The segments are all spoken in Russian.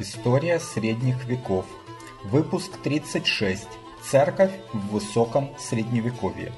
История средних веков. Выпуск 36. Церковь в высоком средневековье.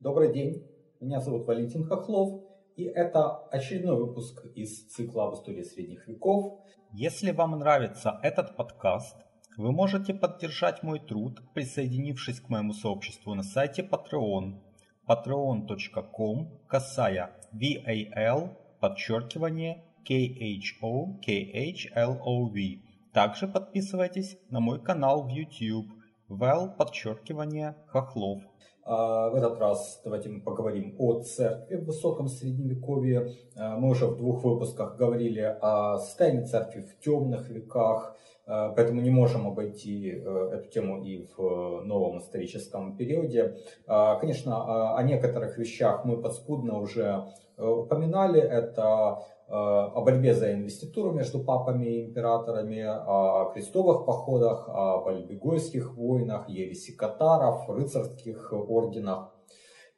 Добрый день, меня зовут Валентин Хохлов, и это очередной выпуск из цикла об истории средних веков. Если вам нравится этот подкаст, вы можете поддержать мой труд, присоединившись к моему сообществу на сайте Patreon patreon.com касая VAL подчеркивание KHO KHLOV. Также подписывайтесь на мой канал в YouTube Val подчеркивание Хохлов. А, в этот раз давайте мы поговорим о церкви в высоком средневековье. А, мы уже в двух выпусках говорили о состоянии церкви в темных веках, а, поэтому не можем обойти э, эту тему и в э, новом историческом периоде. Конечно, о некоторых вещах мы подспудно уже упоминали. Это о борьбе за инвеституру между папами и императорами, о крестовых походах, о альбегойских войнах, ереси катаров, рыцарских орденах.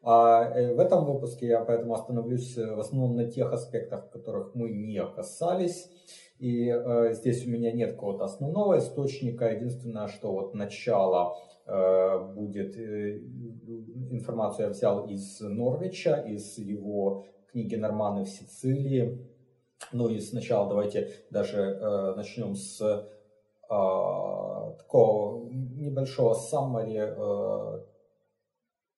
А в этом выпуске я поэтому остановлюсь в основном на тех аспектах, которых мы не касались. И э, здесь у меня нет какого-то основного источника. Единственное, что вот начало э, будет, э, информацию я взял из Норвича, из его книги «Норманы в Сицилии». Ну и сначала давайте даже э, начнем с э, такого небольшого саммари э,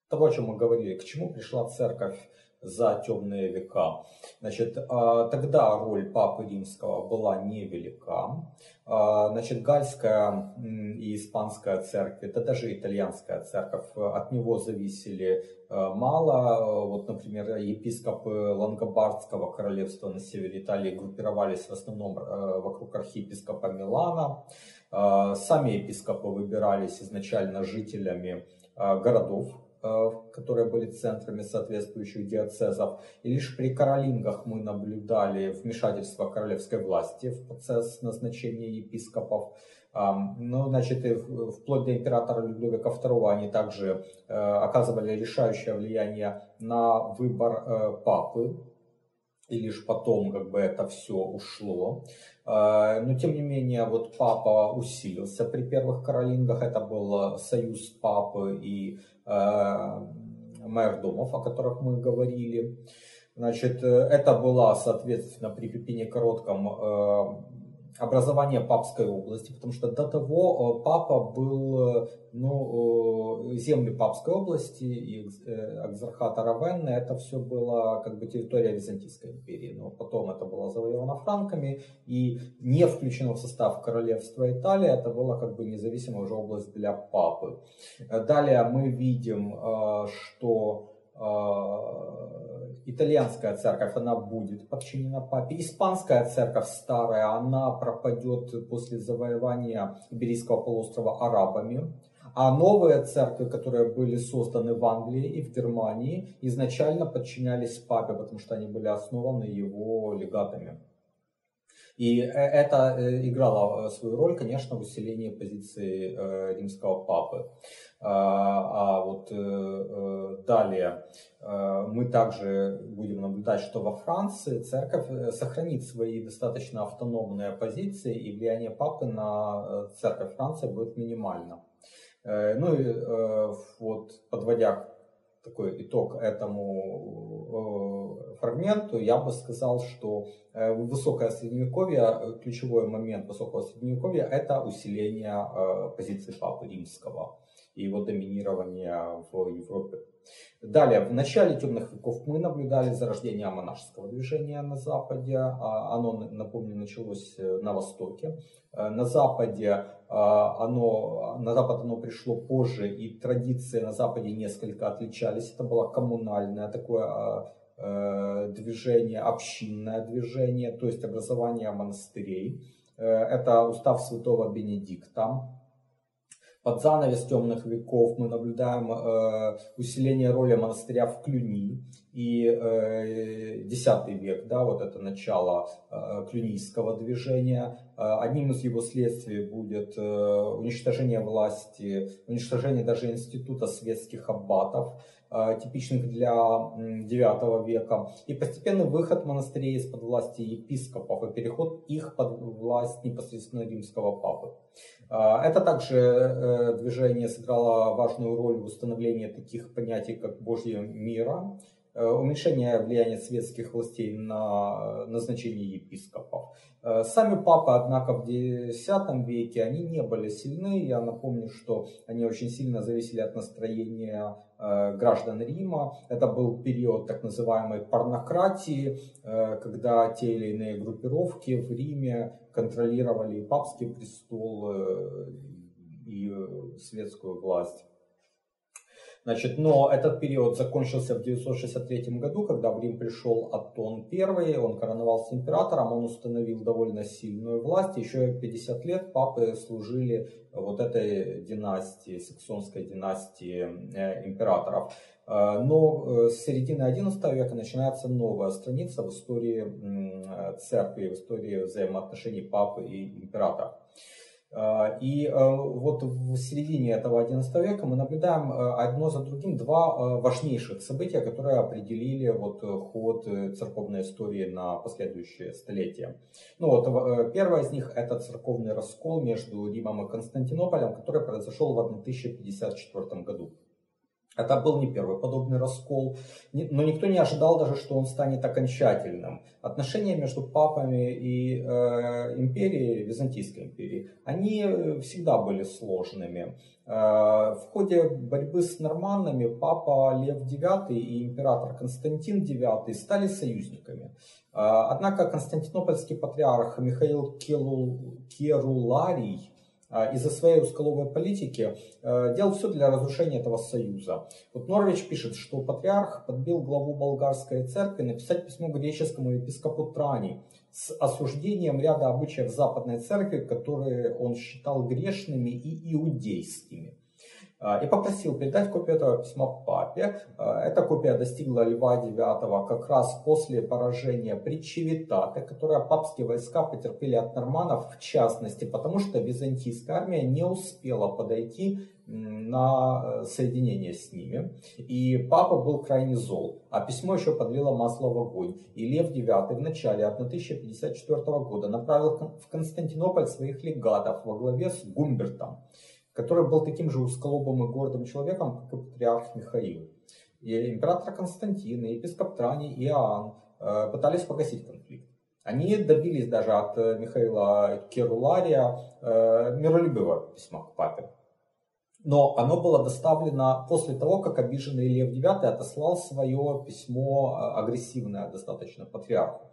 того, о чем мы говорили, к чему пришла церковь за темные века. Значит, а, тогда роль Папы Римского была невелика. А, значит, гальская и испанская церковь, да даже итальянская церковь, от него зависели а, мало. Вот, например, епископы Лангобардского королевства на севере Италии группировались в основном вокруг архиепископа Милана. Сами епископы выбирались изначально жителями городов Э, которые были центрами соответствующих диацезов. И лишь при каролингах мы наблюдали вмешательство королевской власти в процесс назначения епископов. Ну, значит, и вплоть до императора Людовика II они также э, оказывали решающее влияние на выбор э, папы, и лишь потом как бы это все ушло. Но тем не менее, вот папа усилился при первых каролингах, это был союз папы и Э, мэрдомов, о которых мы говорили. Значит, э, это была, соответственно, при Пипине Коротком э, образование папской области, потому что до того папа был, ну, земли папской области и Акзархата Равенны, это все было как бы территория Византийской империи, но потом это было завоевано франками и не включено в состав королевства Италии, это была как бы независимая уже область для папы. Далее мы видим, что итальянская церковь, она будет подчинена папе. Испанская церковь старая, она пропадет после завоевания Иберийского полуострова арабами. А новые церкви, которые были созданы в Англии и в Германии, изначально подчинялись папе, потому что они были основаны его легатами. И э, это э, играло э, свою роль, конечно, в усилении позиции римского папы. А, а вот далее мы также будем наблюдать, что во Франции церковь сохранит свои достаточно автономные позиции, и влияние папы на церковь Франции будет минимально. Ну и вот подводя такой итог этому фрагменту, я бы сказал, что э, высокое средневековье, э, ключевой момент высокого средневековья – это усиление э, позиции Папы Римского и его доминирования в Европе. Далее, в начале темных веков мы наблюдали зарождение монашеского движения на Западе. А, оно, напомню, началось на Востоке. На Западе оно, на Запад оно пришло позже, и традиции на Западе несколько отличались. Это было коммунальное такое а, Э, движение, общинное движение, то есть образование монастырей. Э, это устав святого Бенедикта. Под занавес темных веков мы наблюдаем э, усиление роли монастыря в Клюни. И X век, да, вот это начало клюнийского движения. Одним из его следствий будет уничтожение власти, уничтожение даже института светских аббатов, типичных для IX века, и постепенный выход монастырей из-под власти епископов и переход их под власть непосредственно римского папы. Это также движение сыграло важную роль в установлении таких понятий, как Божье мира, Э, уменьшение влияния светских властей на назначение епископов. Э, сами папы, однако, в X веке они не были сильны. Я напомню, что они очень сильно зависели от настроения э, граждан Рима. Это был период так называемой порнократии, когда те или иные группировки в Риме контролировали и папский престол, и светскую власть. Значит, но этот период закончился в 963 году, когда в Рим пришел Аттон I, он короновался императором, он установил довольно сильную власть. Еще 50 лет папы служили вот этой династии, саксонской династии э, императоров. Э, но э, с середины XI века начинается новая страница в истории церкви, в истории взаимоотношений папы и императора. А, и э, вот в середине этого XI века мы наблюдаем э, одно за другим два э, важнейших события, которые определили вот ход церковной истории на последующие столетия. Ну вот первое из них это церковный раскол между Римом и Константинополем, который произошел в 1054 году. Это был не первый подобный раскол, но никто не ожидал даже, что он станет окончательным. Отношения между папами и э, империей, Византийской империей, они э, всегда были сложными. Э, в ходе борьбы с норманнами папа Лев IX и император Константин IX стали союзниками. Э, однако константинопольский патриарх Михаил Керуларий а, из-за своей узколобой политики э, делал все для разрушения этого союза. Вот Норвич пишет, что патриарх подбил главу болгарской церкви написать письмо греческому епископу Трани с осуждением ряда обычаев западной церкви, которые он считал грешными и иудейскими. А, и попросил передать копию этого письма папе. А, эта копия достигла Льва IX как раз после поражения при Чевитате, которое папские войска потерпели от норманов, в частности, потому что византийская армия не успела подойти на э, соединение с ними. И папа был крайне зол, а письмо еще подлило масло в огонь. И Лев IX в начале 1054 года направил в Константинополь своих легатов во главе с Гумбертом который был таким же усколобым и гордым человеком, как и патриарх Михаил. И император Константин, и епископ Трани, и Иоанн э, пытались погасить конфликт. Они добились даже от э, Михаила Керулария э, миролюбивого письма к папе. Но оно было доставлено после того, как обиженный Лев IX отослал свое письмо агрессивное достаточно патриарху.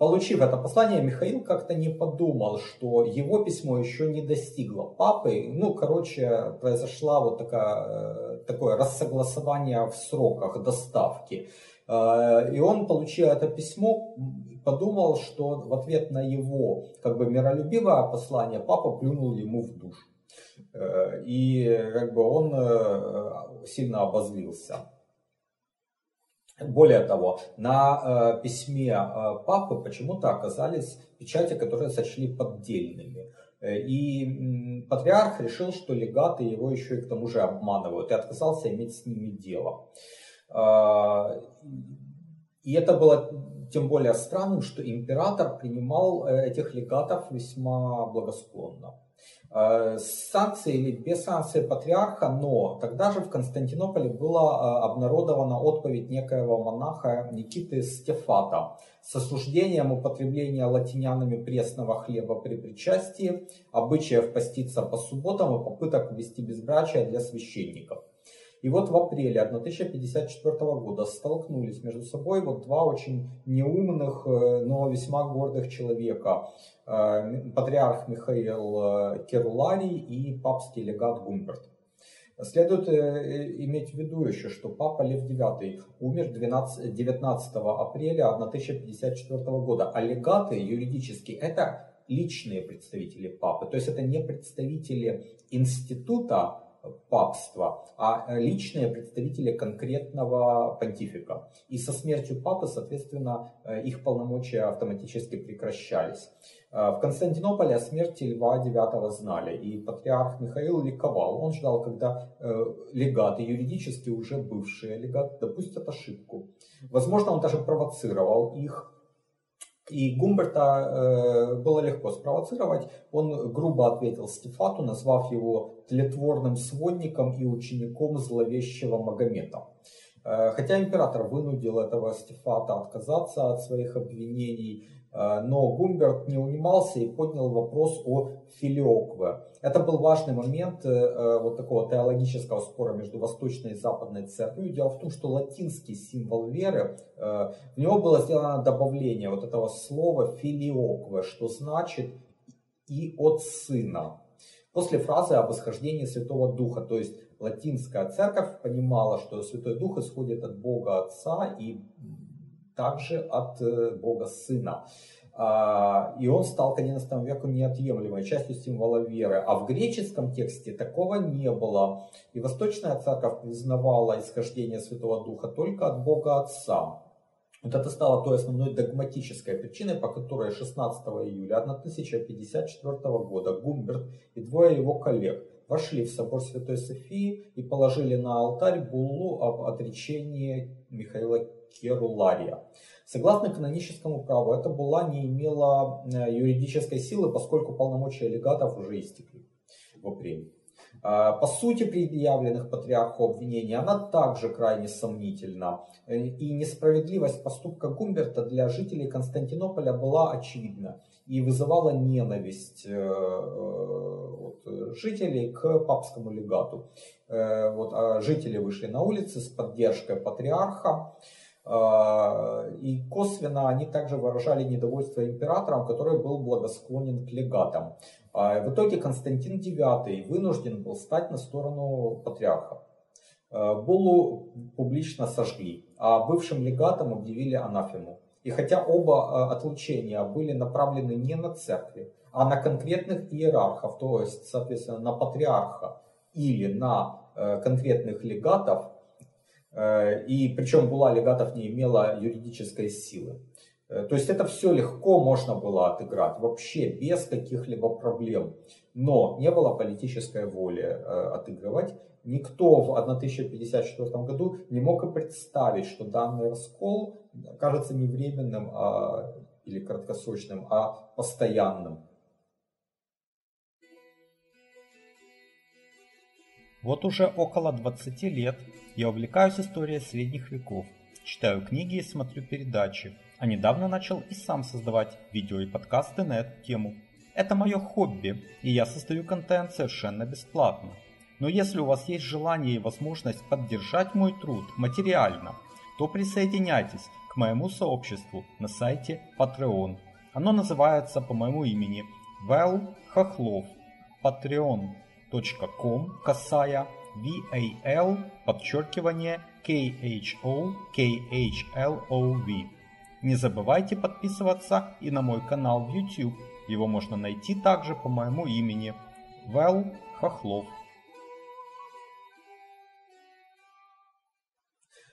Получив это послание, Михаил как-то не подумал, что его письмо еще не достигло папы. Ну, короче, произошла вот такая, э, такое рассогласование в сроках доставки. Э, и он, получил это письмо, подумал, что в ответ на его как бы миролюбивое послание папа плюнул ему в душу. Э, и как бы он сильно обозлился. Более того, на э, письме э, папы почему-то оказались печати, которые сочли поддельными. Э, и патриарх решил, что легаты его еще и к тому же обманывают, и отказался иметь с ними дело. Э, и это было тем более странным, что император принимал э, этих легатов весьма благосклонно. Э, с санкцией или без санкции патриарха, но тогда же в Константинополе была э, обнародована отповедь некоего монаха Никиты Стефата с осуждением употребления латинянами пресного хлеба при причастии, обычаев поститься по субботам и попыток ввести безбрачие для священников. И вот в апреле 1054 года столкнулись между собой вот два очень неумных, э, но весьма гордых человека. Э, патриарх Михаил э, Керуларий и папский легат Гумберт. Следует иметь в виду еще, что папа Лев IX умер 12, 19 апреля 1054 года, а легаты юридически это личные представители папы, то есть это не представители института, папства, а личные представители конкретного понтифика. И со смертью папы, соответственно, их полномочия автоматически прекращались. В Константинополе о смерти Льва IX знали, и патриарх Михаил ликовал. Он ждал, когда легаты, юридически уже бывшие легаты, допустят ошибку. Возможно, он даже провоцировал их и Гумберта э, было легко спровоцировать. Он грубо ответил Стефату, назвав его тлетворным сводником и учеником зловещего Магомета. Э, хотя император вынудил этого Стефата отказаться от своих обвинений, но Гумберт не унимался и поднял вопрос о филиокве. Это был важный момент э, вот такого теологического спора между восточной и западной церковью. Дело в том, что латинский символ веры, в него было сделано добавление вот этого слова филиокве, что значит и от сына. После фразы об исхождении Святого Духа, то есть латинская церковь понимала, что Святой Дух исходит от Бога Отца и также от э, Бога Сына. А, и он стал к XI веку неотъемлемой частью символа веры. А в греческом тексте такого не было. И Восточная Церковь признавала исхождение Святого Духа только от Бога Отца. Вот это стало той основной догматической причиной, по которой 16 июля 1054 года Гумберт и двое его коллег вошли в собор Святой Софии и положили на алтарь буллу об отречении Михаила Керулария. Согласно каноническому праву, эта булла не имела э, юридической силы, поскольку полномочия легатов уже истекли в апреле. А, по сути предъявленных патриарху обвинений она также крайне сомнительна. Э, и несправедливость поступка Гумберта для жителей Константинополя была очевидна и вызывала ненависть э, жителей к папскому легату. Вот, а жители вышли на улицы с поддержкой патриарха. И косвенно они также выражали недовольство императором, который был благосклонен к легатам. А в итоге Константин IX вынужден был стать на сторону патриарха. Булу публично сожгли, а бывшим легатам объявили анафему. И хотя оба отлучения были направлены не на церкви, а на конкретных иерархов, то есть, соответственно, на патриарха или на э, конкретных легатов, и причем була легатов не имела юридической силы, Э, то есть это все легко можно было отыграть, вообще без каких-либо проблем. Но не было политической воли э, отыгрывать. Никто в 1054 году не мог и представить, что данный раскол кажется не временным а, или краткосрочным, а постоянным. Вот уже около 20 лет я увлекаюсь историей средних веков, читаю книги и смотрю передачи, а недавно начал и сам создавать видео и подкасты на эту тему. Это мое хобби, и я создаю контент совершенно бесплатно. Но если у вас есть желание и возможность поддержать мой труд материально, то присоединяйтесь к моему сообществу на сайте Patreon. Оно называется по моему имени Вэл Хохлов. patreon.com касая VAL подчеркивание KHO KHLOV. Не забывайте подписываться и на мой канал в YouTube. Его можно найти также по моему имени. Вэл Хохлов.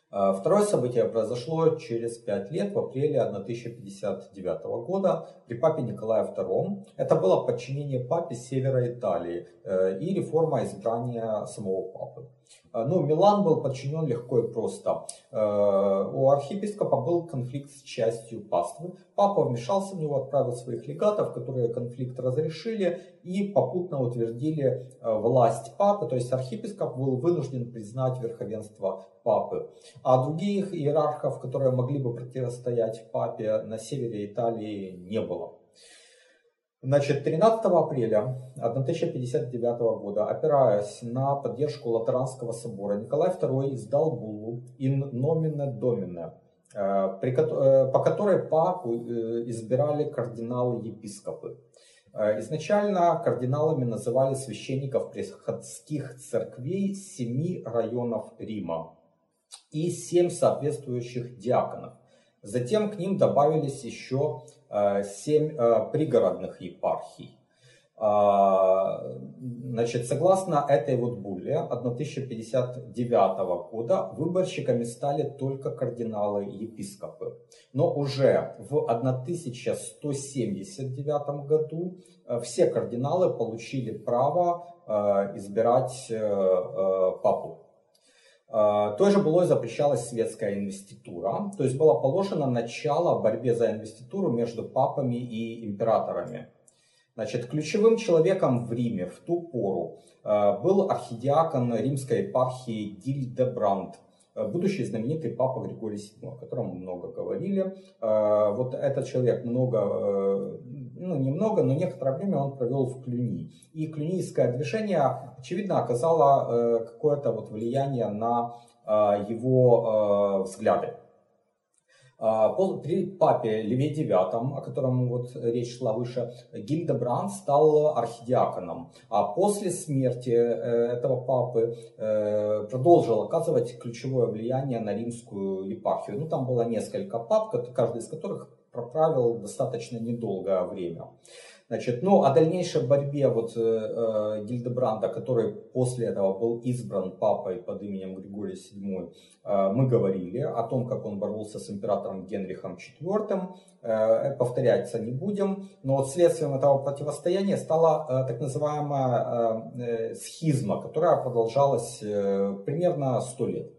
Второе событие произошло через пять лет, в апреле 1059 года, при папе Николае II. Это было подчинение папе севера Италии э, и реформа избрания самого папы. А, ну, Милан был подчинен легко и просто. А, у архиепископа был конфликт с частью паствы. Папа вмешался в него, отправил своих легатов, которые конфликт разрешили и попутно утвердили а, власть папы. То есть архиепископ был вынужден признать верховенство папы. А других иерархов, которые могли бы противостоять папе на севере Италии, не было. Значит, 13 апреля 1059 года, опираясь на поддержку Латеранского собора, Николай II издал буллу «In nomine domine», э, э, по которой папу э, избирали кардиналы-епископы. Изначально кардиналами называли священников приходских церквей семи районов Рима и семь соответствующих диаконов. Затем к ним добавились еще Э, семь э, пригородных епархий. А, значит, согласно этой вот булле 1059 года выборщиками стали только кардиналы и епископы. Но уже в 1179 году э, все кардиналы получили право избирать папу. Той же было запрещалась светская инвеститура, то есть было положено начало борьбе за инвеституру между папами и императорами. Значит, ключевым человеком в Риме в ту пору э, был архидиакон римской епархии Гильдебранд, э, будущий знаменитый папа Григорий VII, о котором мы много говорили. Э, вот этот человек много, ну немного, но некоторое время он провел в Клюни. И клюнийское движение, очевидно, оказало какое-то вот влияние на его взгляды. А, при папе Леве IX, о котором вот речь шла выше, Гильдебранд стал архидиаконом, а после смерти э, этого папы э, продолжил оказывать ключевое влияние на римскую епархию. Ну, там было несколько пап, каждый из которых проправил достаточно недолгое время. Значит, ну, о дальнейшей борьбе вот, э, э, Гильдебранда, который после этого был избран папой под именем Григория VII, э, мы говорили о том, как он боролся с императором Генрихом IV. Э, повторяться не будем, но вот следствием этого противостояния стала э, так называемая э, схизма, которая продолжалась э, примерно 100 лет.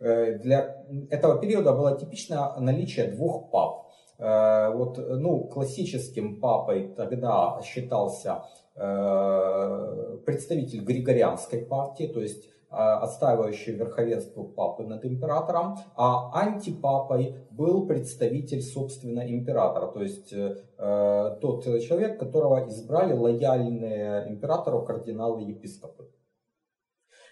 Э, для этого периода было типично наличие двух пап. Э, вот, ну, классическим папой тогда считался э, представитель Григорианской партии, то есть э, отстаивающий верховенство папы над императором, а антипапой был представитель, собственно, императора, то есть тот человек, которого избрали лояльные императору кардиналы-епископы.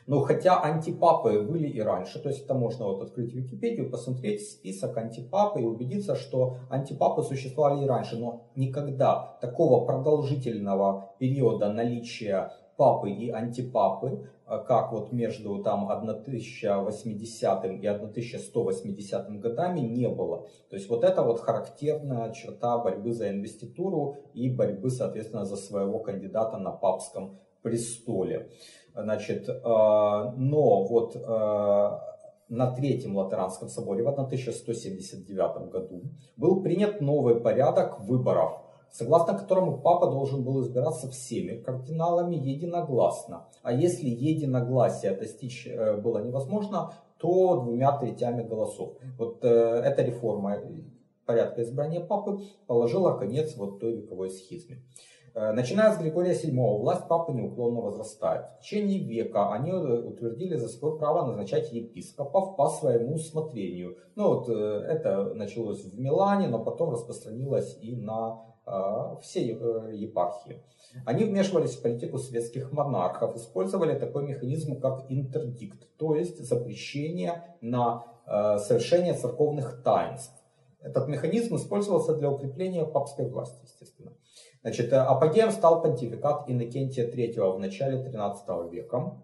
Но хотя антипапы были и раньше, то есть это можно вот открыть Википедию, посмотреть список антипапы и убедиться, что антипапы существовали и раньше, но никогда такого продолжительного периода наличия папы и антипапы, э, как вот между там 1080 и 1180 годами не было. То есть вот это вот характерная черта борьбы за инвеституру и борьбы, соответственно, за своего кандидата на папском престоле. Значит, э, но вот э, на Третьем Латеранском соборе в 1179 году был принят новый порядок выборов, согласно которому папа должен был избираться всеми кардиналами единогласно. А если единогласия достичь э, было невозможно, то двумя третями голосов. Вот эта реформа порядка избрания папы положила конец вот той вековой схизме. Э, начиная с Григория VII, власть папы неуклонно возрастает. В течение века они э, утвердили за свое право назначать епископов по своему усмотрению. Ну вот э, это началось в Милане, но потом распространилось и на все епархии. Они вмешивались в политику светских монархов, использовали такой механизм, как интердикт, то есть запрещение на совершение церковных таинств. Этот механизм использовался для укрепления папской власти, естественно. Значит, э, апогеем стал понтификат Иннокентия III в начале XIII века.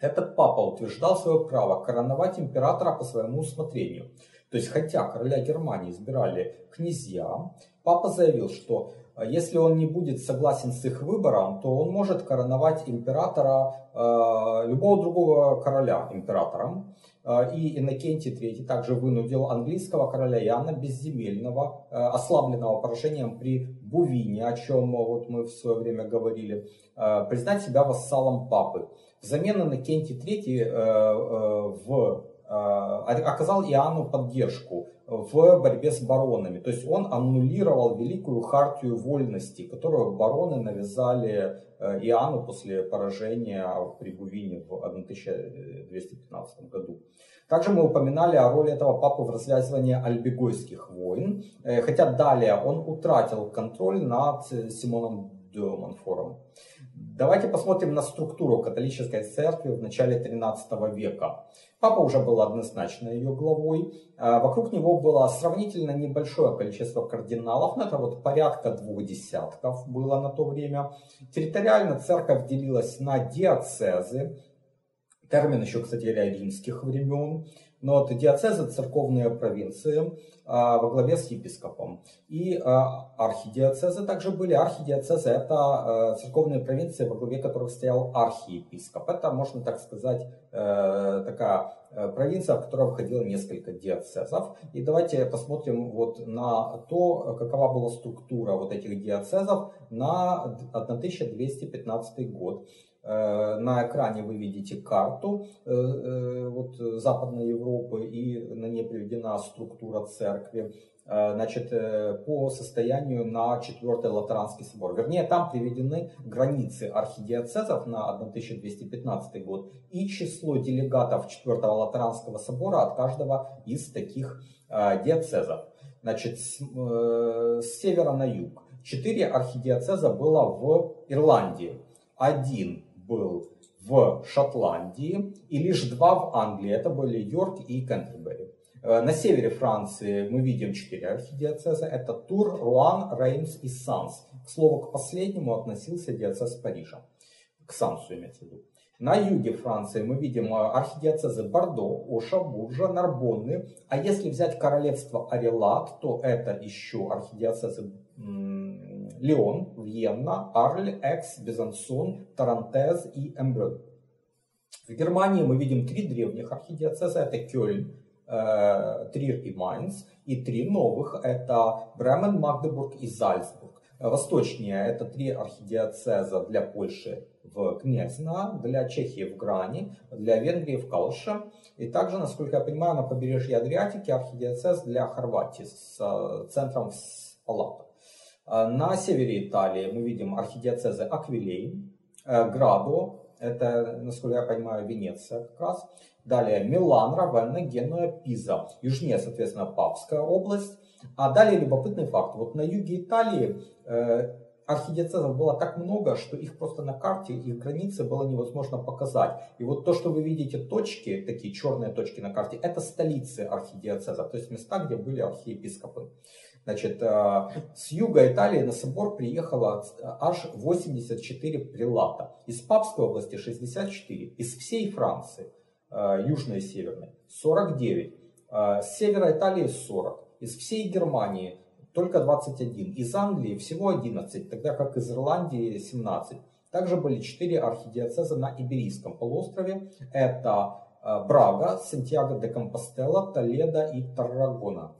Этот папа утверждал свое право короновать императора по своему усмотрению. То есть, хотя короля Германии избирали князья, папа заявил, что э, если он не будет согласен с их выбором, то он может короновать императора, э, любого другого короля императором. Э, и Иннокентий III также вынудил английского короля Иоанна Безземельного, э, ослабленного поражением при Бувине, о чем вот мы в свое время говорили, э, признать себя вассалом папы. Взамен Иннокентий III в, оказал Иоанну поддержку в борьбе с баронами. То есть он аннулировал великую хартию вольности, которую бароны навязали Иоанну после поражения при Бувине в 1215 году. Также мы упоминали о роли этого папы в развязывании альбегойских войн, э, хотя далее он утратил контроль над Симоном Демонфором. Давайте посмотрим на структуру католической церкви в начале 13 века. Папа уже был однозначно ее главой. А вокруг него было сравнительно небольшое количество кардиналов, но это вот порядка двух десятков было на то время. Территориально церковь делилась на диацезы, термин еще, кстати римских времен. Но вот диацезы – церковные провинции а, во главе с епископом. И а, архидиацезы также были. Архидиацезы – это а, церковные провинции, во главе которых стоял архиепископ. Это, можно так сказать, а, такая э, провинция, в которой входило несколько диацезов. И давайте посмотрим вот на то, какова была структура вот этих диацезов на 1215 год. Э, на экране вы видите карту э, э, вот, Западной Европы и на ней приведена структура церкви значит, по состоянию на Четвертый Латеранский собор. Вернее, там приведены границы архидиоцезов на 1215 год и число делегатов Четвертого Латеранского собора от каждого из таких диоцезов. Значит, с, с севера на юг. Четыре архидиоцеза было в Ирландии. Один был в Шотландии и лишь два в Англии. Это были Йорк и Кентербери. Э, на севере Франции мы видим четыре архидиоцеза. Это Тур, Руан, Реймс и Санс. К слову, к последнему относился диоцез Парижа. К Сансу имеется в виду. На юге Франции мы видим э, архидиоцезы Бордо, Оша, Буржа, Нарбонны. А если взять королевство Арелат, то это еще архидиоцезы Леон, Вьенна, Арль, Экс, Безансон, Тарантез и Эмбрюн. В Германии мы видим три древних архидиоцеза. Это Кёльн, э, Трир и Майнц. И три новых. Это Бремен, Магдебург и Зальцбург. Восточнее это три архидиоцеза для Польши в Гнезно, для Чехии в Грани, для Венгрии в Калше. И также, насколько я понимаю, на побережье Адриатики архидиоцез для Хорватии с э, центром в Палата. Э, на севере Италии мы видим архидиоцезы Аквилей, э, Градо, это, насколько я понимаю, Венеция как раз. Далее Милан, Равенна, Генуя, Пиза. Южнее, соответственно, Папская область. А далее любопытный факт. Вот на юге Италии э, архидиоцезов было так много, что их просто на карте, их границы было невозможно показать. И вот то, что вы видите точки, такие черные точки на карте, это столицы архидиоцеза, то есть места, где были архиепископы. Значит, э, с юга Италии на собор приехало аж 84 прилата. Из Папской области 64, из всей Франции, э, южной и северной, 49, э, с севера Италии 40, из всей Германии только 21, из Англии всего 11, тогда как из Ирландии 17. Также были 4 архидиоцеза на Иберийском полуострове. Это Брага, Сантьяго де Компостела, Толедо и Таррагона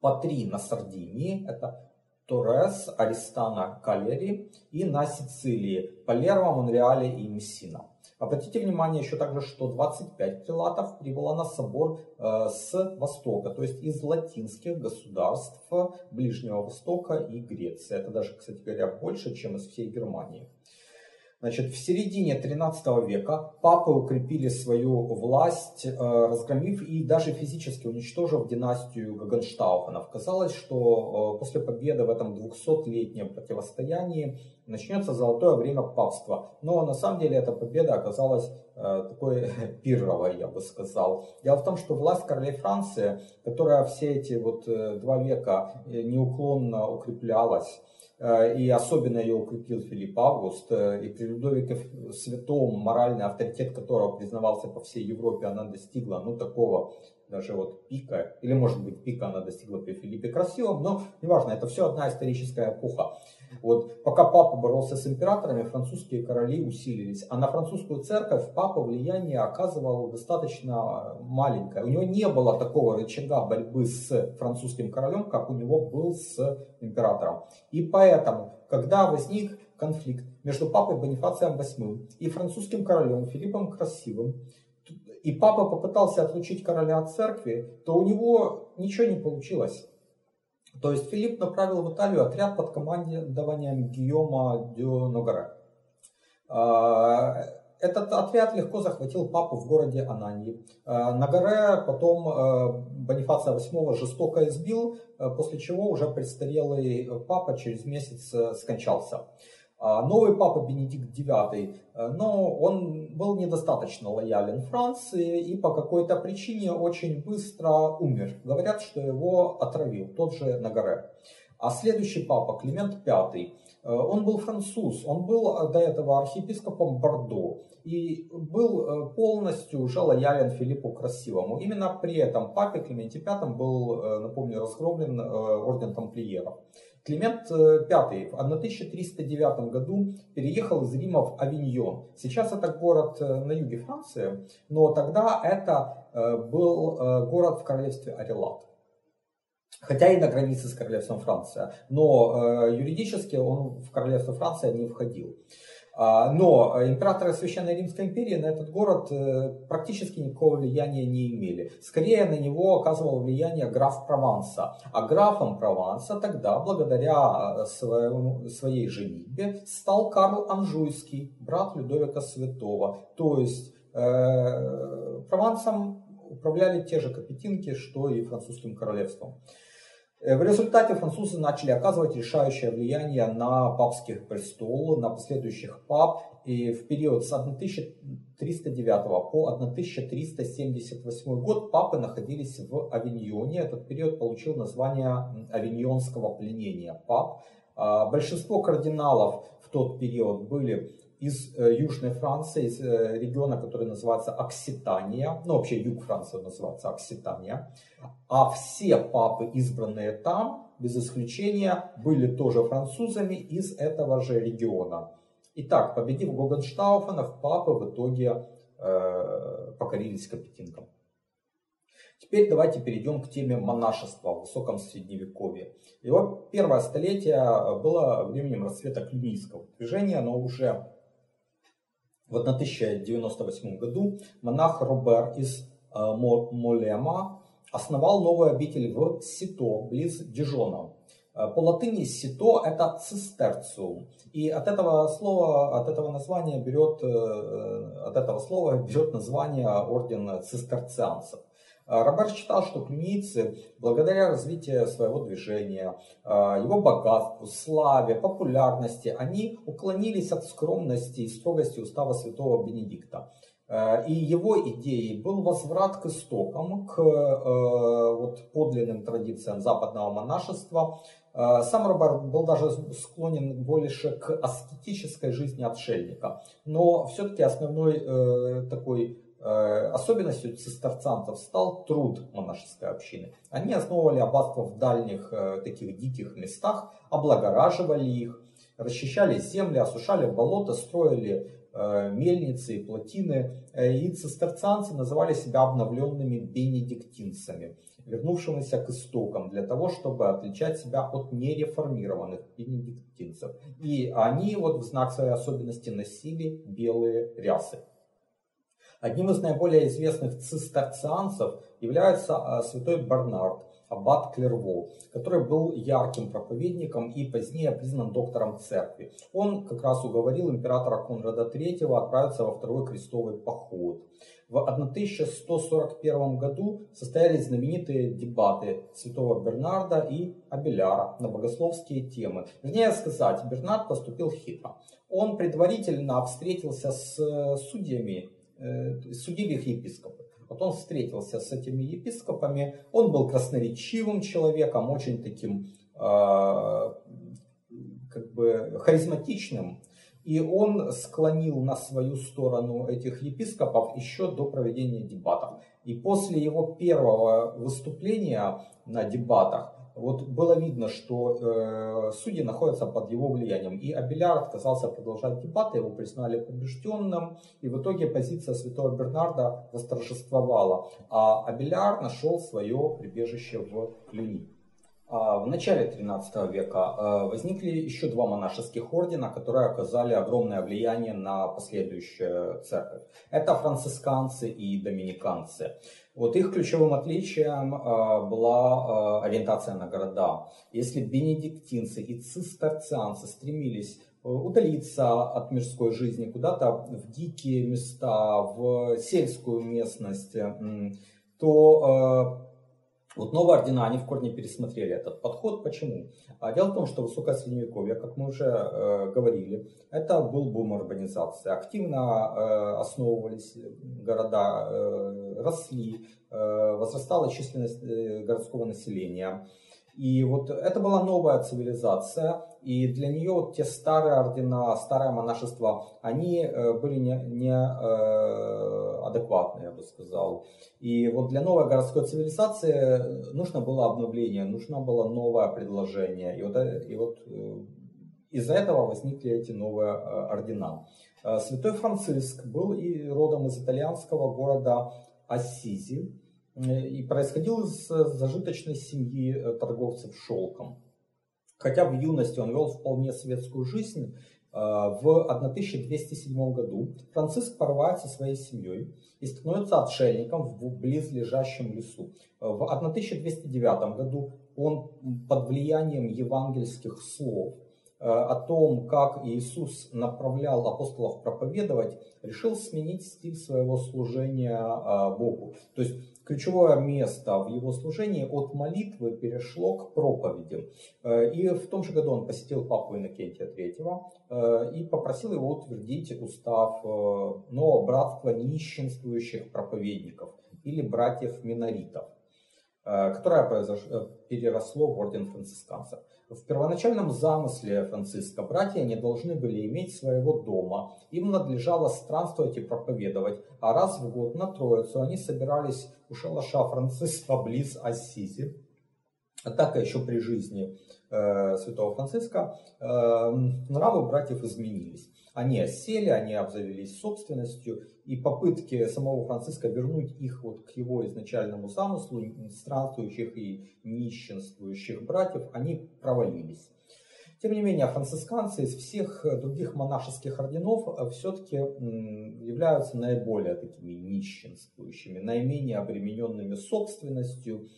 по три на Сардинии, это Торрес, Аристана, Калери, и на Сицилии, Палермо, Монреале и Мессина. Обратите внимание еще также, что 25 прилатов прибыло на собор э, с востока, то есть из латинских государств Ближнего Востока и Греции. Это даже, кстати говоря, больше, чем из всей Германии. Значит, в середине 13 века папы укрепили свою власть, э, разгромив и даже физически уничтожив династию Гагенштауфенов. Казалось, что э, после победы в этом 200-летнем противостоянии начнется золотое время папства. Но на самом деле эта победа оказалась э, такой пирровой, я бы сказал. Дело в том, что власть королей Франции, которая все эти вот два века неуклонно укреплялась, и особенно ее укрепил Филипп Август, э, и при Людовике Святом моральный авторитет которого признавался по всей Европе, она достигла, ну, такого даже вот пика, или может быть пика она достигла при Филиппе Красивом, но неважно, это все одна историческая эпоха. Вот пока папа боролся с императорами, французские короли усилились, а на французскую церковь папа влияние оказывал достаточно маленькое. У него не было такого рычага борьбы с французским королем, как у него был с императором. И поэтому, когда возник конфликт между папой Бонифацием VIII и французским королем Филиппом Красивым, и папа попытался отлучить короля от церкви, то у него ничего не получилось. То есть Филипп направил в Италию отряд под командованием Гийома дю Ногаре. А, этот отряд легко захватил папу в городе Ананьи. А, Нагаре потом а, Бонифация VIII жестоко избил, после чего уже престарелый папа через месяц скончался. А новый папа Бенедикт IX, э, но он был недостаточно лоялен Франции и по какой-то причине очень быстро умер. Говорят, что его отравил тот же Нагаре. А следующий папа, Климент V, он был француз, он был до этого архиепископом Бордо и был полностью уже лоялен Филиппу Красивому. Именно при этом папе Клименте V был, напомню, разгромлен орден тамплиеров. Климент V в 1309 году переехал из Рима в Авиньон. Сейчас это город э, на юге Франции, но тогда это э, был э, город в королевстве Арелат. Хотя и на границе с королевством Франция, но юридически он в королевство Франция не входил. А, но императоры Священной Римской империи на этот город э, практически никакого влияния не имели. Скорее на него оказывал влияние граф Прованса. А графом Прованса тогда, благодаря э, своему, своей женитьбе, стал Карл Анжуйский, брат Людовика Святого. То есть э, Провансом управляли те же капетинки, что и французским королевством. Э, в результате французы начали оказывать решающее влияние на папский престол, на последующих пап. И в период с 1309 по 1378 год папы находились в Авиньоне. Этот период получил название Авиньонского пленения пап. А, большинство кардиналов в тот период были из э, Южной Франции, из э, региона, который называется Окситания, ну вообще юг Франции называется Окситания, а все папы, избранные там, без исключения, были тоже французами из этого же региона. Итак, победив Гогенштауфенов, папы в итоге э, покорились капетинкам. Теперь давайте перейдем к теме монашества в высоком средневековье. Его первое столетие было временем расцвета клюнийского движения, но уже в 1098 году монах Робер из э, Молема основал новую обитель в Сито, близ Дижона. Э, по латыни сито это цистерциум. И от этого слова, от этого названия берет, э, от этого слова берет название орден цистерцианцев. А, Робер считал, что клюнийцы, благодаря развитию своего движения, а, его богатству, славе, популярности, они уклонились от скромности и строгости устава святого Бенедикта. А, и его идеей был возврат к истокам, к вот, подлинным традициям западного монашества. Сам Робер был даже склонен больше к аскетической жизни отшельника. Но все-таки основной э, такой Э, особенностью цистерцантов стал труд монашеской общины. Они основывали аббатство в дальних э, таких диких местах, облагораживали их, расчищали земли, осушали болота, строили э, мельницы и плотины. И цистерцианцы называли себя обновленными бенедиктинцами, вернувшимися к истокам, для того, чтобы отличать себя от нереформированных бенедиктинцев. И они вот в знак своей особенности носили белые рясы. Одним из наиболее известных цистерцианцев является а, святой Бернард, аббат Клерво, который был ярким проповедником и позднее признан доктором церкви. Он как раз уговорил императора Конрада III отправиться во второй крестовый поход. В 1141 году состоялись знаменитые дебаты святого Бернарда и Абеляра на богословские темы. Вернее сказать, Бернард поступил хитро. Он предварительно встретился с э, судьями судили их епископы. Вот он встретился с этими епископами, он был красноречивым человеком, очень таким а, как бы харизматичным, и он склонил на свою сторону этих епископов еще до проведения дебатов. И после его первого выступления на дебатах вот было видно, что э, судьи находятся под его влиянием. И Абеляр отказался продолжать дебаты, его признали побежденным. И в итоге позиция святого Бернарда восторжествовала. А Абеляр нашел свое прибежище в Люни. А в начале 13 века э, возникли еще два монашеских ордена, которые оказали огромное влияние на последующую церковь. Это францисканцы и доминиканцы. Вот их ключевым отличием э, была э, ориентация на города. Если бенедиктинцы и цистерцианцы стремились удалиться от мирской жизни куда-то в дикие места, в сельскую местность, то вот новые ордена, они в корне пересмотрели этот подход. Почему? А дело в том, что высокое средневековье, как мы уже э, говорили, это был бум урбанизации. Активно э, основывались города, э, росли, э, возрастала численность э, городского населения. И вот это была новая цивилизация, и для нее вот те старые ордена, старое монашество, они э, были не, не э, адекватны, я бы сказал. И вот для новой городской цивилизации нужно было обновление, нужно было новое предложение. И вот, э, и вот из-за этого возникли эти новые ордена. Святой Франциск был и родом из итальянского города Ассизи и происходил из зажиточной семьи торговцев шелком. Хотя в юности он вел вполне светскую жизнь, э, в 1207 году Франциск порывает со своей семьей и становится отшельником в близлежащем лесу. В 1209 году он под влиянием евангельских слов э, о том, как Иисус направлял апостолов проповедовать, решил сменить стиль своего служения э, Богу. То есть ключевое место в его служении от молитвы перешло к проповеди. Э, и в том же году он посетил папу Иннокентия III э, и попросил его утвердить устав э, нового братства нищенствующих проповедников или братьев-миноритов, которое переросло в орден францисканцев. В первоначальном замысле Франциска братья не должны были иметь своего дома. Им надлежало странствовать и проповедовать. А раз в год на Троицу они собирались у шалаша Франциска близ Ассизи. Однако еще при жизни э, святого Франциска э, нравы братьев изменились. Они осели, они обзавелись собственностью, и попытки самого Франциска вернуть их вот к его изначальному замыслу, странствующих и нищенствующих братьев, они провалились. Тем не менее, францисканцы из всех других монашеских орденов э, все-таки являются наиболее такими нищенствующими, наименее обремененными собственностью,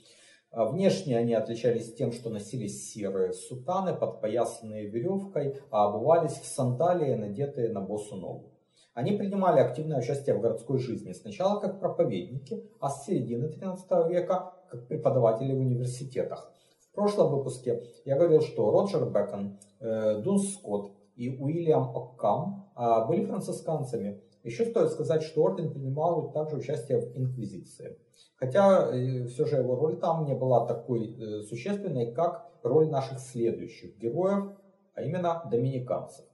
внешне они отличались тем, что носили серые сутаны, подпоясанные веревкой, а обувались в сандалии, надетые на босу ногу. Они принимали активное участие в городской жизни, сначала как проповедники, а с середины XIII века как преподаватели в университетах. В прошлом выпуске я говорил, что Роджер Бекон, э, Дун Скотт и Уильям Оккам э, были францисканцами. Еще стоит сказать, что орден принимал также участие в инквизиции. Хотя э, все же его роль там не была такой э, существенной, как роль наших следующих героев, а именно доминиканцев.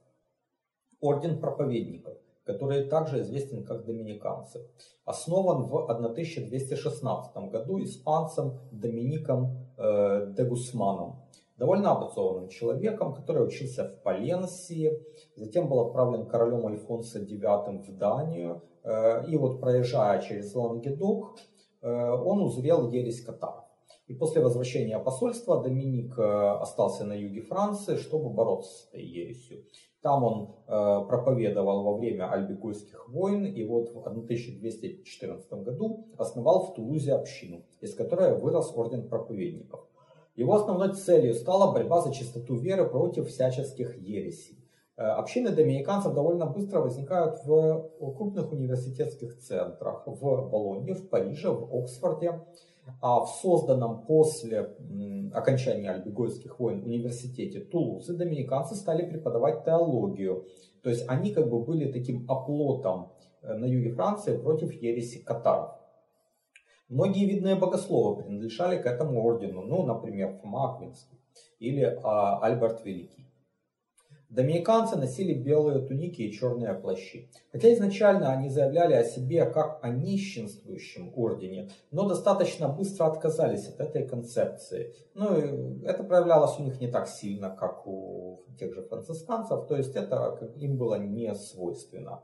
Орден проповедников, который также известен как доминиканцы, основан в 1216 году испанцем Домиником э, де Гусманом, довольно образованным человеком, который учился в Паленсии, затем был отправлен королем Альфонсо IX в Данию, и вот проезжая через Лангедок, Э, он узрел ересь катаров. И после возвращения посольства Доминик э, остался на юге Франции, чтобы бороться с этой ересью. Там он э, проповедовал во время Альбекойских войн и вот в 1214 году основал в Тулузе общину, из которой вырос орден проповедников. Его основной целью стала борьба за чистоту веры против всяческих ересей. Э, общины доминиканцев довольно быстро возникают в крупных университетских центрах, в Болонье, в Париже, в Оксфорде. А в созданном после окончания Альбегойских войн университете Тулузы доминиканцы стали преподавать теологию. То есть они как бы были таким оплотом э, на юге Франции против ереси катаров. Многие видные богословы принадлежали к этому ордену, ну, например, Фома Аквинский или а, Альберт Великий. Доминиканцы носили белые туники и черные плащи. Хотя изначально они заявляли о себе как о нищенствующем ордене, но достаточно быстро отказались от этой концепции. Ну, это проявлялось у них не так сильно, как у тех же францисканцев, то есть это им было не свойственно.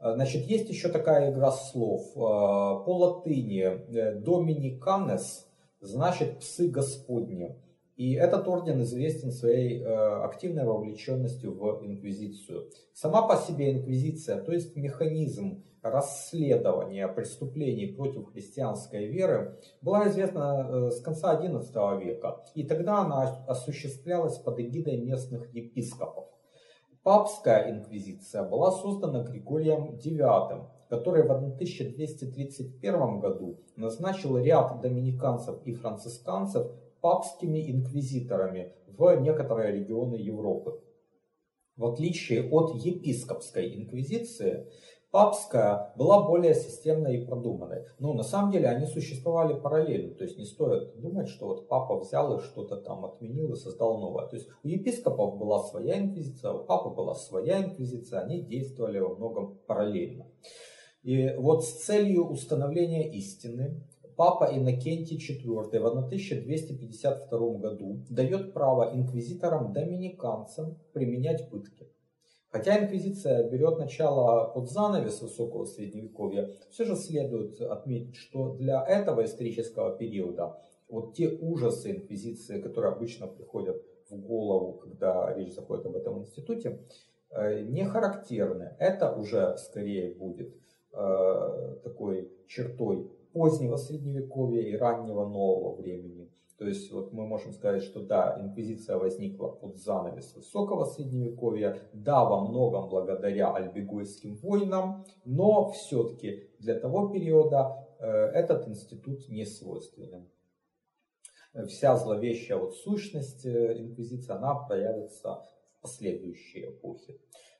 Значит, есть еще такая игра слов. По латыни «доминиканес» значит «псы Господни». И этот орден известен своей э, активной вовлеченностью в инквизицию. Сама по себе инквизиция, то есть механизм расследования преступлений против христианской веры, была известна э, с конца XI века. И тогда она осуществлялась под эгидой местных епископов. Папская инквизиция была создана Григорием IX, который в 1231 году назначил ряд доминиканцев и францисканцев папскими инквизиторами в некоторые регионы Европы. В отличие от епископской инквизиции, папская была более системной и продуманной. Но на самом деле они существовали параллельно. То есть не стоит думать, что вот папа взял и что-то там отменил и создал новое. То есть у епископов была своя инквизиция, у папы была своя инквизиция, они действовали во многом параллельно. И вот с целью установления истины Папа Иннокентий IV в 1252 году дает право инквизиторам-доминиканцам применять пытки. Хотя инквизиция берет начало под занавес высокого средневековья, все же следует отметить, что для этого исторического периода вот те ужасы инквизиции, которые обычно приходят в голову, когда речь заходит об этом институте, э, не характерны. Это уже скорее будет э, такой чертой позднего средневековья и раннего нового времени. То есть вот мы можем сказать, что да, инквизиция возникла под занавес высокого средневековья, да, во многом благодаря альбегойским войнам, но все-таки для того периода э, этот институт не свойственен. Вся зловещая вот сущность э, инквизиции, она проявится в последующие эпохи.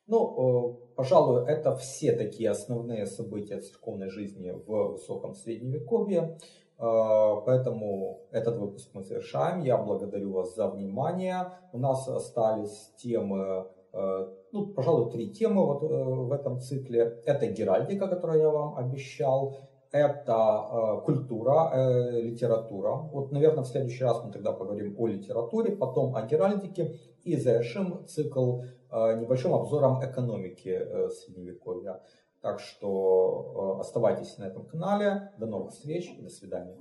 Ну, э, пожалуй, это все такие основные события церковной жизни в высоком средневековье. Э, поэтому этот выпуск мы завершаем. Я благодарю вас за внимание. У нас остались темы, э, ну, пожалуй, три темы вот в этом цикле. Это геральдика, которую я вам обещал. Это культура, литература. Вот, наверное, в следующий раз мы тогда поговорим о литературе, потом о геральдике и завершим цикл Э, небольшим обзором экономики э, Средневековья. Так что э, оставайтесь на этом канале. До новых встреч до свидания.